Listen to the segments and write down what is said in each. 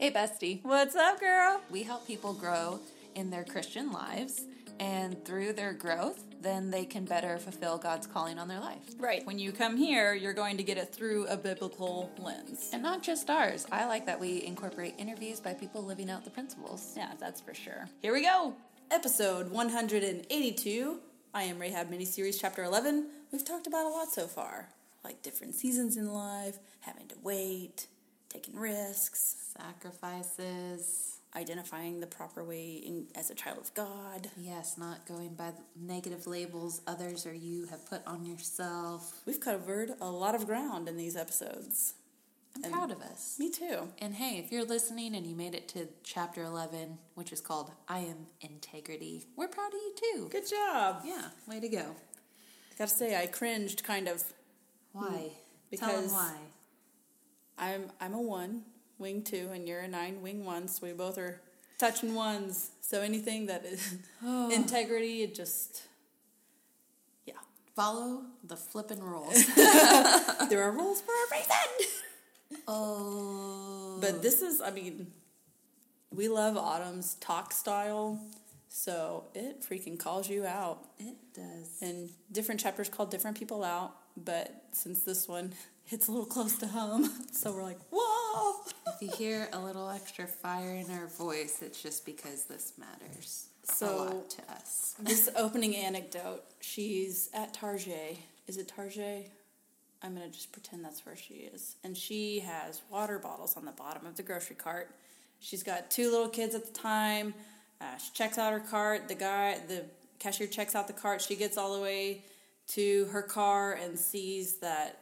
Hey, bestie. What's up, girl? We help people grow in their Christian lives, and through their growth, then they can better fulfill God's calling on their life. Right. When you come here, you're going to get it through a biblical lens. And not just ours. I like that we incorporate interviews by people living out the principles. Yeah, that's for sure. Here we go. Episode 182. I am Rahab miniseries chapter 11. We've talked about a lot so far, like different seasons in life, having to wait, taking risks, Sacrifices. identifying the proper way in, as a child of God. Yes, not going by the negative labels others or you have put on yourself. We've covered a lot of ground in these episodes. I'm And- proud of us. Me too. And hey, if you're listening and you made it to chapter 11, which is called I Am Integrity, we're proud of you too. Good job. Yeah, way to go. Gotta say, I cringed kind of. Why? Hmm. Tell 'em Because- why. I'm I'm a one, wing two, and you're a nine, wing one. So we both are touching ones. So anything that is oh. integrity, it just yeah. Follow the flippin' rules. there are rules for a reason. oh. But this is, I mean, we love Autumn's talk style, so it freaking calls you out. It does. And different chapters call different people out, but since this one hits a little close to home, so we're like, whoa. If you hear a little extra fire in our voice, it's just because this matters a So- lot to us. this opening anecdote, she's at Target. Is it Target? I'm gonna just pretend that's where she is. And she has water bottles on the bottom of the grocery cart. She's got two little kids at the time. Uh, she checks out her cart. The guy, the cashier checks out the cart. She gets all the way to her car and sees that,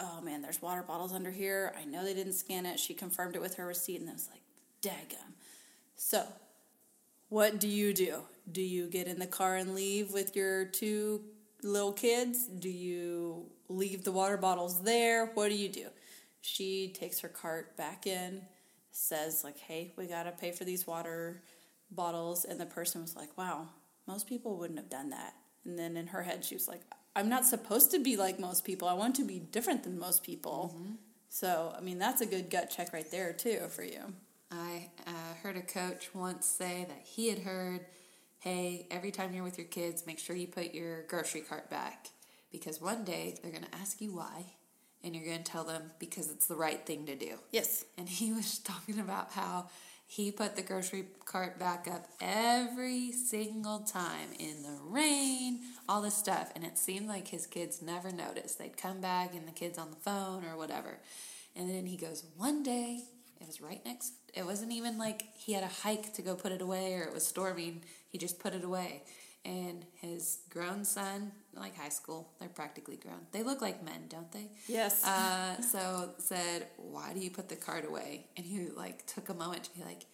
oh man, there's water bottles under here. I know they didn't scan it. She confirmed it with her receipt and I was like, daggum. So, what do you do? Do you get in the car and leave with your two little kids? Do you leave the water bottles there? What do you do? She takes her cart back in, says like, "Hey, we got to pay for these water bottles." And the person was like, "Wow, most people wouldn't have done that." And then in her head she was like, "I'm not supposed to be like most people. I want to be different than most people." So, I mean, that's a good gut check right there too for you. I uh, heard a coach once say that he had heard, hey, every time you're with your kids, make sure you put your grocery cart back. Because one day they're going to ask you why, and you're going to tell them because it's the right thing to do. Yes. And he was talking about how he put the grocery cart back up every single time in the rain, all this stuff. And it seemed like his kids never noticed. They'd come back and the kids on the phone or whatever. And then he goes, one day, it was right next, it wasn't even like he had a hike to go put it away or it was storming. He just put it away. And his grown son, like high school, they're practically grown. They look like men, don't they? Yes. Uh, so said, "Why do you put the card away?" And he like took a moment to be like,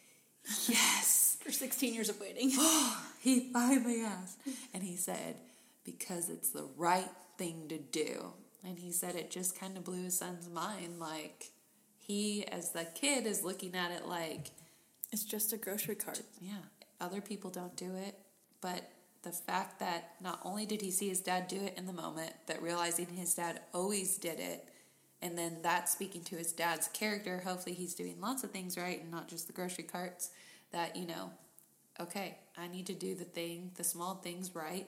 "Yes, For 16 years of waiting. he finally asked." And he said, "Because it's the right thing to do." And he said it just kind of blew his son's mind. Like he, as the kid, is looking at it like, It's just a grocery cart. yeah, other people don't do it, but the fact that not only did he see his dad do it in the moment, that realizing his dad always did it, and then that speaking to his dad's character, hopefully he's doing lots of things right and not just the grocery carts, that, you know, okay, I need to do the thing, the small things right,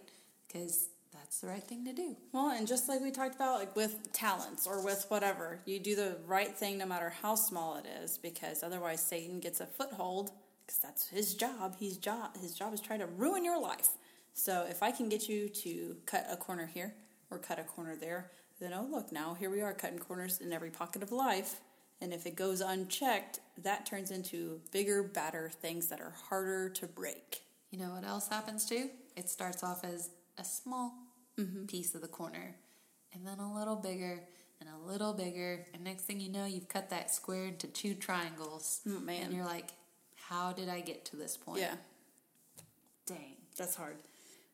because that's the right thing to do. Well, and just like we talked about, like with talents or with whatever, you do the right thing no matter how small it is, because otherwise Satan gets a foothold. Because that's his job. His job. His job is trying to ruin your life. So if I can get you to cut a corner here or cut a corner there, then oh look, now here we are cutting corners in every pocket of life. And if it goes unchecked, that turns into bigger, badder things that are harder to break. You know what else happens too? It starts off as a small mm-hmm. piece of the corner, and then a little bigger, and a little bigger, and next thing you know, you've cut that square into two triangles. Oh, man. And you're like, how did I get to this point? Yeah. Dang. That's hard.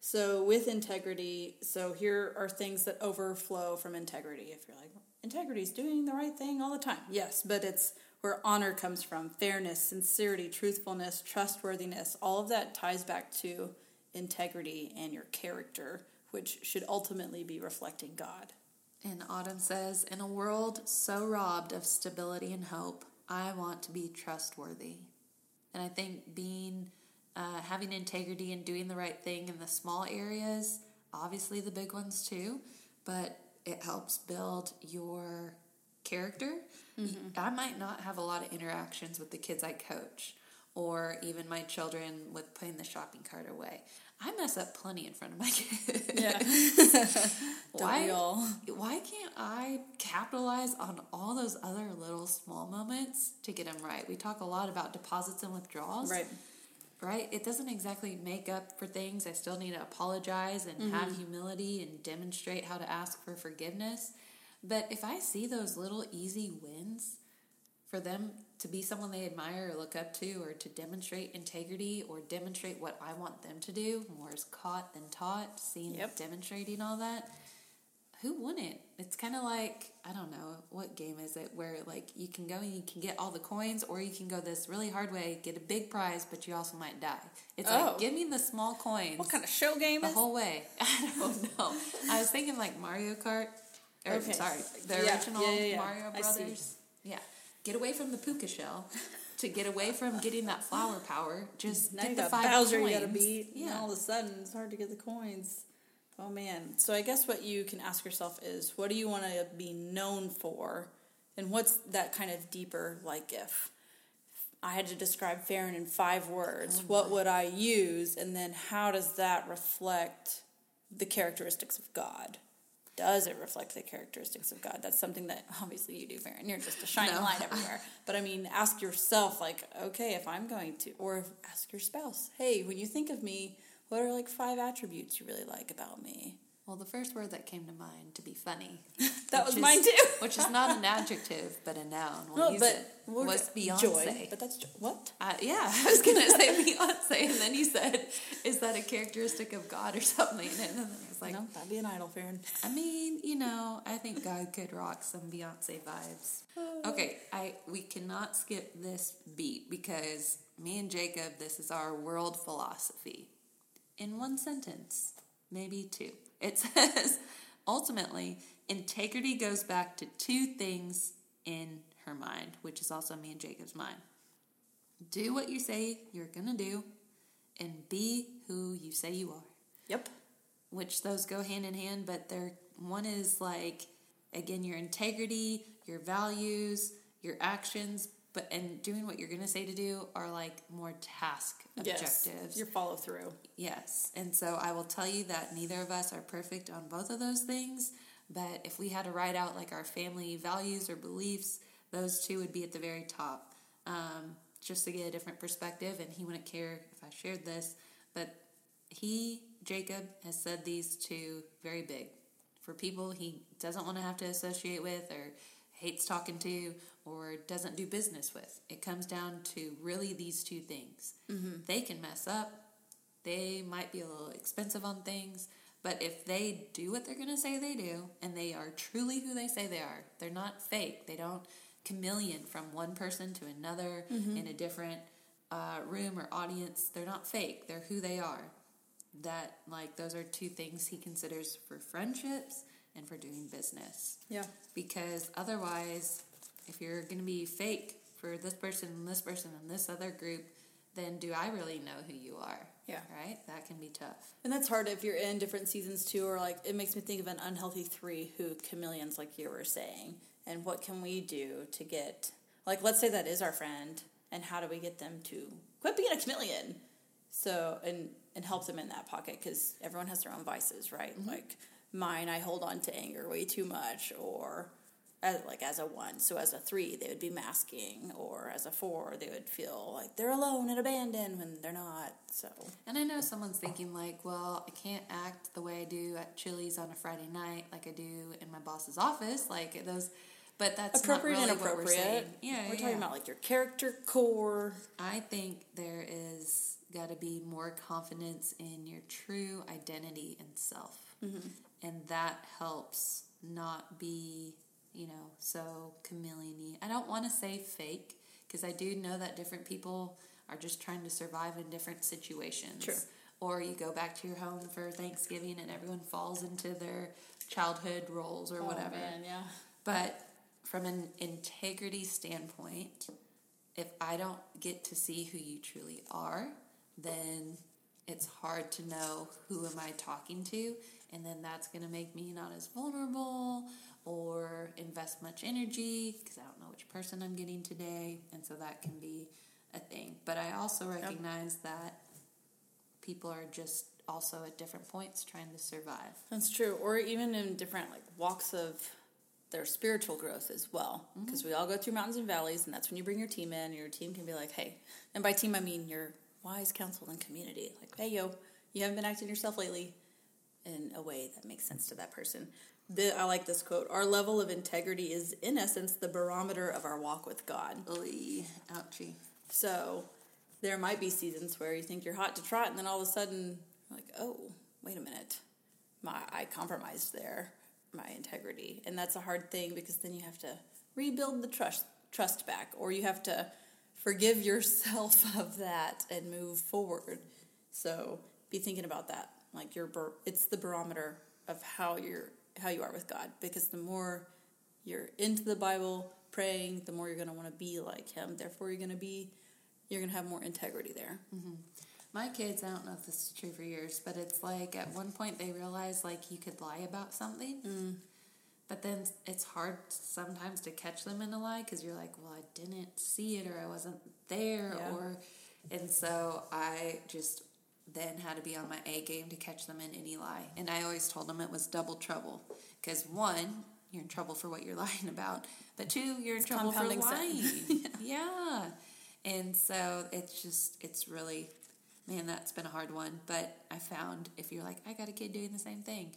So with integrity, so here are things that overflow from integrity. If you're like, integrity is doing the right thing all the time. Yes, but it's where honor comes from, fairness, sincerity, truthfulness, trustworthiness. All of that ties back to integrity and your character, which should ultimately be reflecting God. And Autumn says, in a world so robbed of stability and hope, I want to be trustworthy. And I think being, uh, having integrity and doing the right thing in the small areas, obviously the big ones too, but it helps build your character. I might not have a lot of interactions with the kids I coach or even my children with putting the shopping cart away. I mess up plenty in front of my kids. Yeah. why, why can't I capitalize on all those other little small moments to get them right? We talk a lot about deposits and withdrawals. Right. Right? It doesn't exactly make up for things. I still need to apologize and have mm-hmm. humility and demonstrate how to ask for forgiveness. But if I see those little easy wins for them to be someone they admire or look up to or to demonstrate integrity or demonstrate what I want them to do, more is caught than taught, seeing Yep. demonstrating all that, who wouldn't? It's kind of like I don't know what game is it where like you can go and you can get all the coins, or you can go this really hard way, get a big prize, but you also might die. It's Oh. like give me the small coins What kind of show game the is? whole way. I don't know. I was thinking like Mario Kart. Or, Okay. Sorry, the Yeah, original yeah, yeah. Mario Brothers. Yeah, get away from the puka shell. To get away from getting that flower power, just Now get the five Bowser coins. you gotta beat. Yeah. All of a sudden, it's hard to get the coins. Oh man. So I guess what you can ask yourself is, what do you want to be known for, and what's that kind of deeper? Like if I had to describe Farron in five words, oh, what would I use, and then how does that reflect the characteristics of God? Does it reflect the characteristics of God? That's something that obviously you do, Farron. You're just a shining No. light everywhere. But I mean, ask yourself, like, okay, if I'm going to, or ask your spouse, hey, when you think of me, what are like five attributes you really like about me? Well, the first word that came to mind to be funny. That was mine too. which is not an adjective, but a noun. We'll No, but. Was Beyonce? Joy, but that's jo- what? Uh, yeah, I was gonna say Beyonce, and then you said, "Is that a characteristic of God or something?" And then I was like, no, that'd be an idol, Farron. I mean, you know, I think God could rock some Beyonce vibes. Okay, I we cannot skip this beat because me and Jacob, this is our world philosophy. In one sentence, maybe two. It says, ultimately, integrity goes back to two things in her mind, which is also me and Jacob's mind. Do what you say you're gonna do, and be who you say you are Yep. which those go hand in hand, but they're one is like again your integrity, your values, your actions, but and doing what you're gonna say to do are like more task Yes. objectives. Your follow through. Yes. And so I will tell you that neither of us are perfect on both of those things, but if we had to write out like our family values or beliefs, those two would be at the very top. Um, just to get a different perspective, and he wouldn't care if I shared this, but he, Jacob, has said these two very big for people he doesn't want to have to associate with or hates talking to or doesn't do business with. It comes down to really these two things. They can mess up, they might be a little expensive on things, but if they do what they're going to say they do and they are truly who they say they are, they're not fake. They don't chameleon from one person to another in a different uh, room or audience. They're not fake. They're who they are. That like those are two things he considers for friendships and for doing business. Yeah. Because otherwise, if you're going to be fake for this person and this person and this other group, then do I really know who you are? Yeah. Right? That can be tough. And that's hard if you're in different seasons too, or like it makes me think of an unhealthy three who chameleons, like you were saying. And what can we do to get, like, let's say that is our friend, and how do we get them to quit being a chameleon? So, and, and help them in that pocket because everyone has their own vices, right? Mm-hmm. Like mine, I hold on to anger way too much, or as, like as a one. So as a three, they would be masking, or as a four, they would feel like they're alone and abandoned when they're not. So, And I know someone's thinking like, well, I can't act the way I do at Chili's on a Friday night, like I do in my boss's office, like those. But that's appropriate not really and what we're saying. Yeah, we're yeah. talking about like your character core. I think there is got to be more confidence in your true identity and self, mm-hmm. And that helps not be, you know, so chameleon I don't want to say fake because I do know that different people are just trying to survive in different situations. True. Or you go back to your home for Thanksgiving and everyone falls into their childhood roles or oh, whatever. Oh, man, yeah. But from an integrity standpoint, if I don't get to see who you truly are, then it's hard to know who am I talking to, and then that's going to make me not as vulnerable or invest much energy because I don't know which person I'm getting today, and so that can be a thing. But I also recognize yep. that people are just also at different points trying to survive. That's true, or even in different like walks of their spiritual growth as well, because mm-hmm. we all go through mountains and valleys, and that's when you bring your team in. And your team can be like, "Hey," and by team I mean your wise counsel and community. Like, "Hey, yo, you haven't been acting yourself lately." In a way that makes sense to that person. The, I like this quote. Our level of integrity is, in essence, the barometer of our walk with God. Oy, ouchie. So there might be seasons where you think you're hot to trot, and then all of a sudden, like, oh, wait a minute, my I compromised there, my integrity, and that's a hard thing because then you have to rebuild the trust trust back, or you have to forgive yourself of that and move forward. So be thinking about that. Like your, it's the barometer of how you're how you are with God, because the more you're into the Bible, praying, the more you're going to want to be like Him. Therefore, you're going to be you're going to have more integrity there. Mm-hmm. My kids, I don't know if this is true for yours, but it's like at one point they realized like you could lie about something. Mm. But then it's hard sometimes to catch them in a lie because you're like, well, I didn't see it or I wasn't there yeah. or, and so I just then had to be on my A game to catch them in any lie. And I always told them it was double trouble because one, you're in trouble for what you're lying about, but two, you're in it's trouble for lying. yeah. yeah. And so it's just, it's really, man, that's been a hard one. But I found if you're like, I got a kid doing the same thing,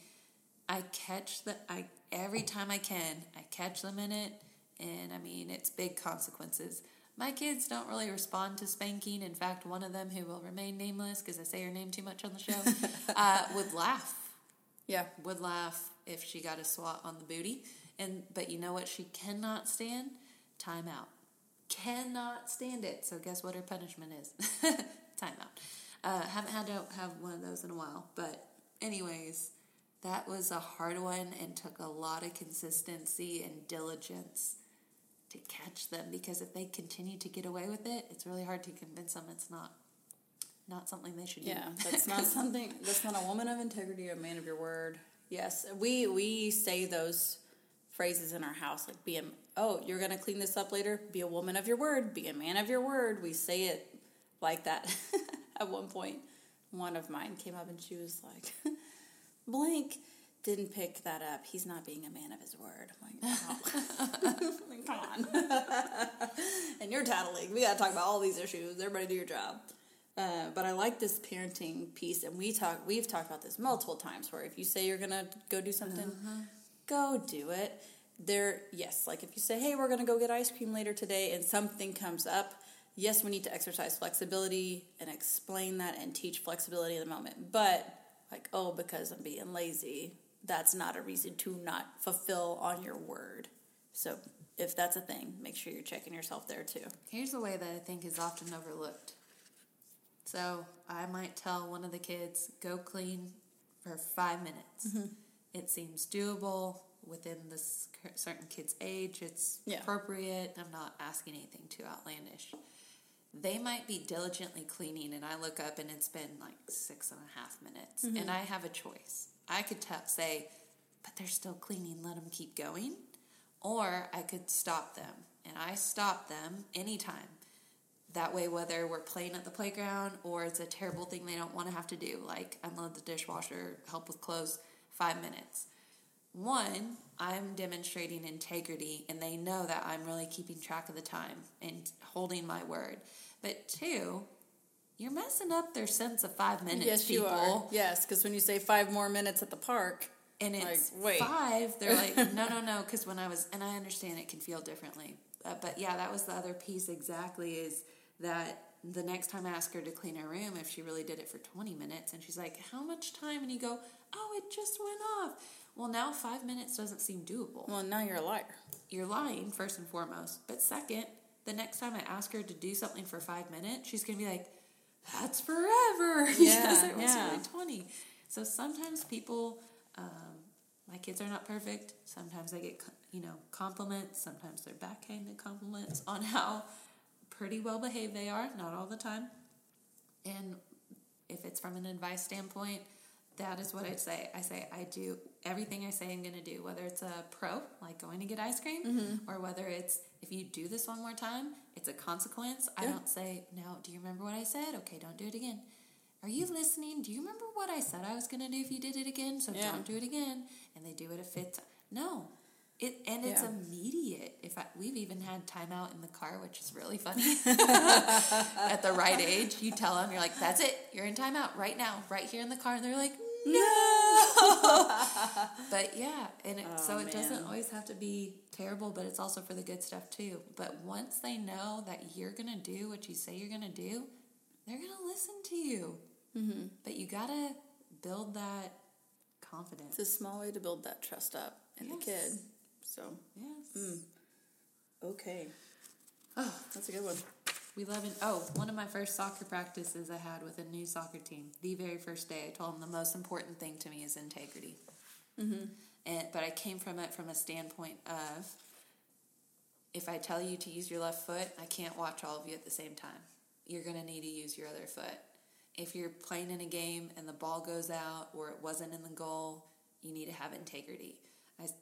I catch the, I, every time I can, I catch them in it. And I mean, it's big consequences. My kids don't really respond to spanking. In fact, one of them, who will remain nameless because I say her name too much on the show, uh, would laugh. Yeah, would laugh if she got a swat on the booty. And but you know what? She cannot stand timeout cannot stand it. So guess what her punishment is? Timeout. Uh, haven't had to have one of those in a while, but anyways, that was a hard one and took a lot of consistency and diligence to catch them because if they continue to get away with it, it's really hard to convince them it's not not something they should do. Yeah, that's not something. That's not a woman of integrity, a man of your word. Yes, we we say those phrases in our house like be a oh you're gonna clean this up later be a woman of your word be a man of your word we say it like that at one point one of mine came up and she was like blank didn't pick that up he's not being a man of his word i'm like oh. come on and you're tattling we gotta talk about all these issues everybody do your job uh, but I like this parenting piece, and we talk. We've talked about this multiple times. Where if you say you're gonna go do something, uh-huh go do it. There, yes, like if you say, hey, we're going to go get ice cream later today and something comes up, yes, we need to exercise flexibility and explain that and teach flexibility in the moment. But, like, oh, because I'm being lazy, that's not a reason to not fulfill on your word. So, if that's a thing, make sure you're checking yourself there too. Here's the way that I think is often overlooked. So, I might tell one of the kids, go clean for five minutes. Mm-hmm it seems doable within this certain kid's age. It's yeah. appropriate. I'm not asking anything too outlandish. They might be diligently cleaning, and I look up and it's been like six and a half minutes, mm-hmm. and I have a choice. I could t- say, but they're still cleaning, let them keep going. Or I could stop them, and I stop them anytime. That way, whether we're playing at the playground or it's a terrible thing they don't want to have to do, like unload the dishwasher, help with clothes, five minutes. One, I'm demonstrating integrity and they know that I'm really keeping track of the time and holding my word. But two, you're messing up their sense of five minutes. Yes, people. you are. Yes, because when you say five more minutes at the park, and it's like, five, they're like, no, no, no. Because when I was, and I understand it can feel differently, uh, but yeah, that was the other piece exactly. Is that the next time I ask her to clean her room, if she really did it for 20 minutes, and she's like, How much time? And you go, Oh, it just went off. Well, now five minutes doesn't seem doable. Well, now you're a liar. You're lying, first and foremost. But second, the next time I ask her to do something for five minutes, she's going to be like, That's forever. Yeah, because it was yeah. only 20. So sometimes people, um, my kids are not perfect. Sometimes they get, you know, compliments. Sometimes they're backhanded compliments on how pretty well behaved they are. Not all the time. And if it's from an advice standpoint, that is what I say. I say I do everything I say I'm going to do, whether it's a pro, like going to get ice cream, Mm-hmm. or whether it's if you do this one more time, it's a consequence. I don't say, now, do you remember what I said? Okay, don't do it again. Are you listening? Do you remember what I said I was going to do if you did it again? So Yeah. don't do it again. And they do it a fifth time. No. It, and it's Yeah. immediate. If I, we've even had timeout in the car, which is really funny. At the right age, you tell them, you're like, "That's it. You're in timeout right now, right here in the car." And they're like, No. but yeah, and it, so Oh, it doesn't always have to be terrible, but it's also for the good stuff too. But once they know that you're gonna do what you say you're gonna do, they're gonna listen to you. Mm-hmm. But you gotta build that confidence. It's a small way to build that trust up in the kid. So, Yes. okay. Oh, That's a good one. we love it. Oh, one of my first soccer practices I had with a new soccer team. The very first day, I told them the most important thing to me is integrity. Mm-hmm. And but I came from it from a standpoint of if I tell you to use your left foot, I can't watch all of you at the same time. You're going to need to use your other foot. If you're playing in a game and the ball goes out or it wasn't in the goal, you need to have integrity.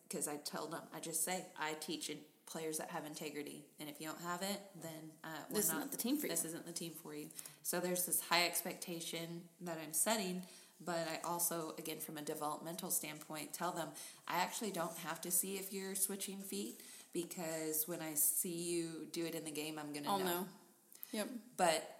Because I, tell them, I just say, I teach in players that have integrity, and if you don't have it, then uh, we're This is not the team for you. This isn't the team for you. So there's this high expectation that I'm setting, but I also, again, from a developmental standpoint, tell them I actually don't have to see if you're switching feet because when I see you do it in the game, I'm gonna I'll know. know. Yep. But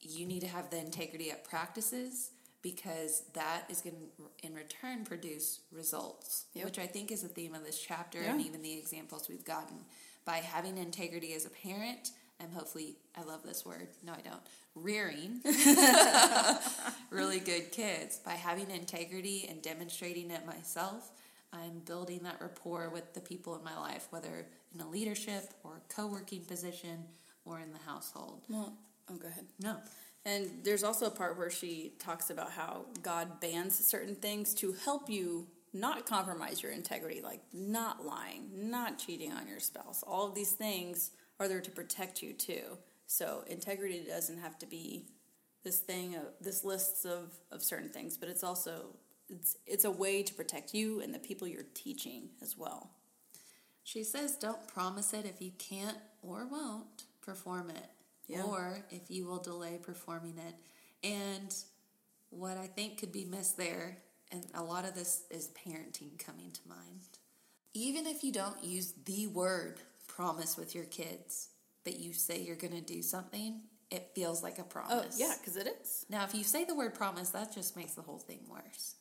you need to have the integrity at practices because that is going to, in return, produce results, Yep. which I think is the theme of this chapter Yeah. and even the examples we've gotten. By having integrity as a parent, I'm hopefully, I love this word, no, I don't, rearing really good kids. By having integrity and demonstrating it myself, I'm building that rapport with the people in my life, whether in a leadership or co working position or in the household. Well, oh, go ahead. No. And there's also a part where she talks about how God bans certain things to help you not compromise your integrity, like not lying, not cheating on your spouse. All of these things are there to protect you too. So integrity doesn't have to be this thing of this lists of, of certain things, but it's also it's it's a way to protect you and the people you're teaching as well. She says, don't promise it if you can't or won't perform it, Yeah. or if you will delay performing it. And what I think could be missed there, and a lot of this is parenting coming to mind. Even if you don't use the word promise with your kids, but you say you're going to do something, it feels like a promise. Oh promise. yeah, because it is. Now, if you say the word promise, that just makes the whole thing worse.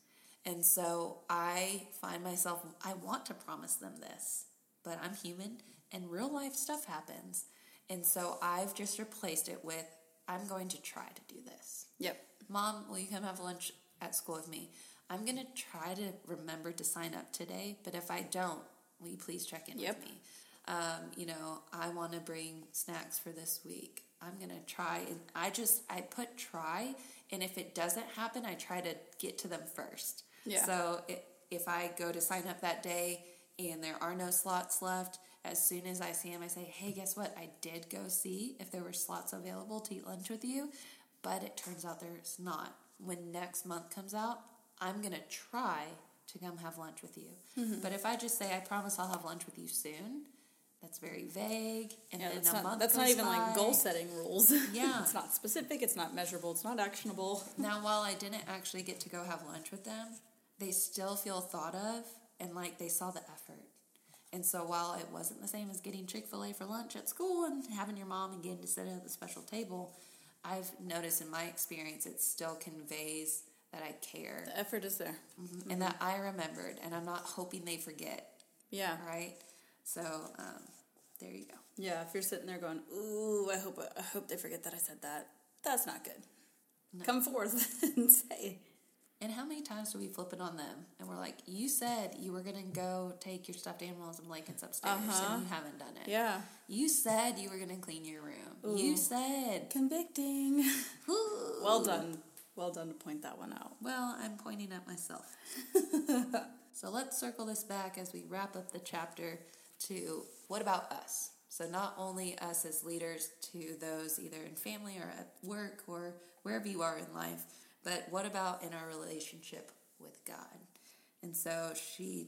And so I find myself, I want to promise them this, but I'm human and real life stuff happens. And so I've just replaced it with, I'm going to try to do this. Yep. Mom, will you come have lunch at school with me? I'm going to try to remember to sign up today, but if I don't, will you please check in Yep. with me? Um, you know, I want to bring snacks for this week. I'm going to try. And I just, I put try, and if it doesn't happen, I try to get to them first. Yeah. So it, if I go to sign up that day and there are no slots left, as soon as I see them, I say, hey, guess what? I did go see if there were slots available to eat lunch with you, but it turns out there's not. When next month comes out, I'm going to try to come have lunch with you. Mm-hmm. But if I just say, I promise I'll have lunch with you soon, that's very vague. And Yeah, then that's a not, month that's not even like goal setting rules. Yeah. it's not specific, it's not measurable, it's not actionable. Now, while I didn't actually get to go have lunch with them, they still feel thought of and like they saw the effort. And so while it wasn't the same as getting Chick fil A for lunch at school and having your mom again to sit at the special table, I've noticed in my experience it still conveys that I care The effort is there. and that I remembered and I'm not hoping they forget, Yeah. right? So um, there you go. Yeah, if you're sitting there going, "Ooh, I hope I hope they forget that I said that." That's not good. Come forth and say, And how many times do we flip it on them? And we're like, you said you were going to go take your stuffed animals and blankets upstairs, Uh-huh. and you haven't done it. "Yeah, You said you were going to clean your room. You said. convicting." Ooh. well done. Well done to point that one out. Well, I'm pointing at myself. So let's circle this back as we wrap up the chapter to what about us? So, not only us as leaders to those either in family or at work or wherever you are in life, but what about in our relationship with God? And so, she,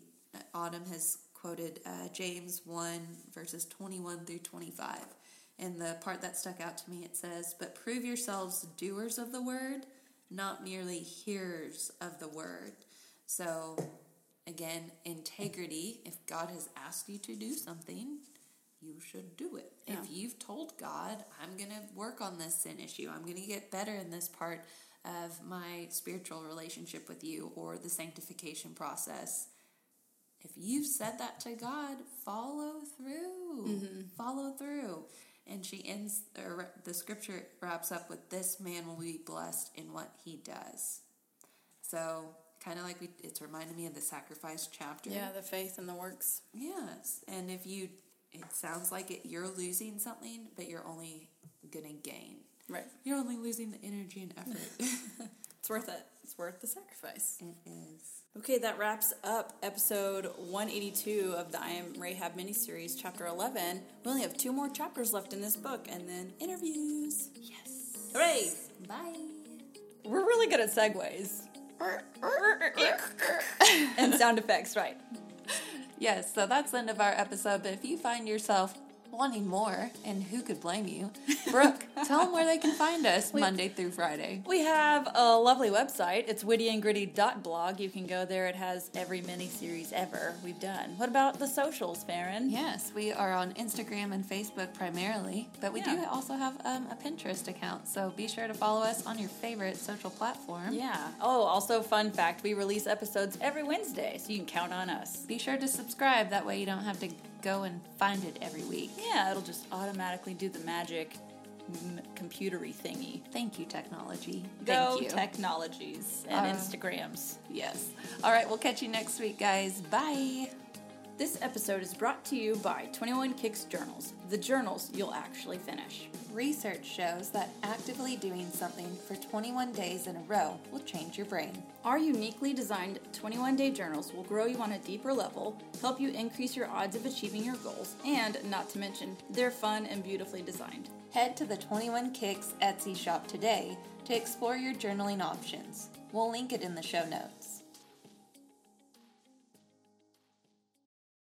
Autumn has quoted uh, James 1, verses 21 through 25. And the part that stuck out to me, it says, But prove yourselves doers of the word, not merely hearers of the word. So, again, integrity. If God has asked you to do something, you should do it. Yeah. If you've told God, I'm going to work on this sin issue, I'm going to get better in this part of my spiritual relationship with you or the sanctification process. If you've said that to God, follow through. Mm-hmm. Follow through. And she ends, or the scripture wraps up with this man will be blessed in what he does. So, kind of like we, it's reminded me of the sacrifice chapter. Yeah, the faith and the works. Yes, and if you, it sounds like it, you're losing something, but you're only gonna gain. Right. You're only losing the energy and effort. It's worth it. It's worth the sacrifice. it is. Okay, that wraps up episode 182 of the I Am Rahab miniseries, chapter 11. We only have two more chapters left in this book, and then interviews. Yes. Hooray! Bye. We're really good at segues. and sound effects, right? Yes, so that's the end of our episode. But if you find yourself wanting more, and who could blame you, Brooke, tell them where they can find us Monday through Friday. We have a lovely website. It's wittyandgritty.blog. You can go there. It has every mini series ever we've done. What about the socials, Farron? Yes, we are on Instagram and Facebook primarily, but we do also have um, a Pinterest account. So be sure to follow us on your favorite social platform. Yeah. Oh, also, fun fact we release episodes every Wednesday, so you can count on us. Be sure to subscribe. That way you don't have to go and find it every week. Yeah, it'll just automatically do the magic m- computery thingy. Thank you, technology. Go Thank you. technologies and Uh, Instagrams. yes. All right, we'll catch you next week, guys. Bye. This episode is brought to you by 21 Kicks Journals, the journals you'll actually finish. Research shows that actively doing something for 21 days in a row will change your brain. Our uniquely designed 21 day journals will grow you on a deeper level, help you increase your odds of achieving your goals, and not to mention, they're fun and beautifully designed. Head to the 21 Kicks Etsy shop today to explore your journaling options. We'll link it in the show notes.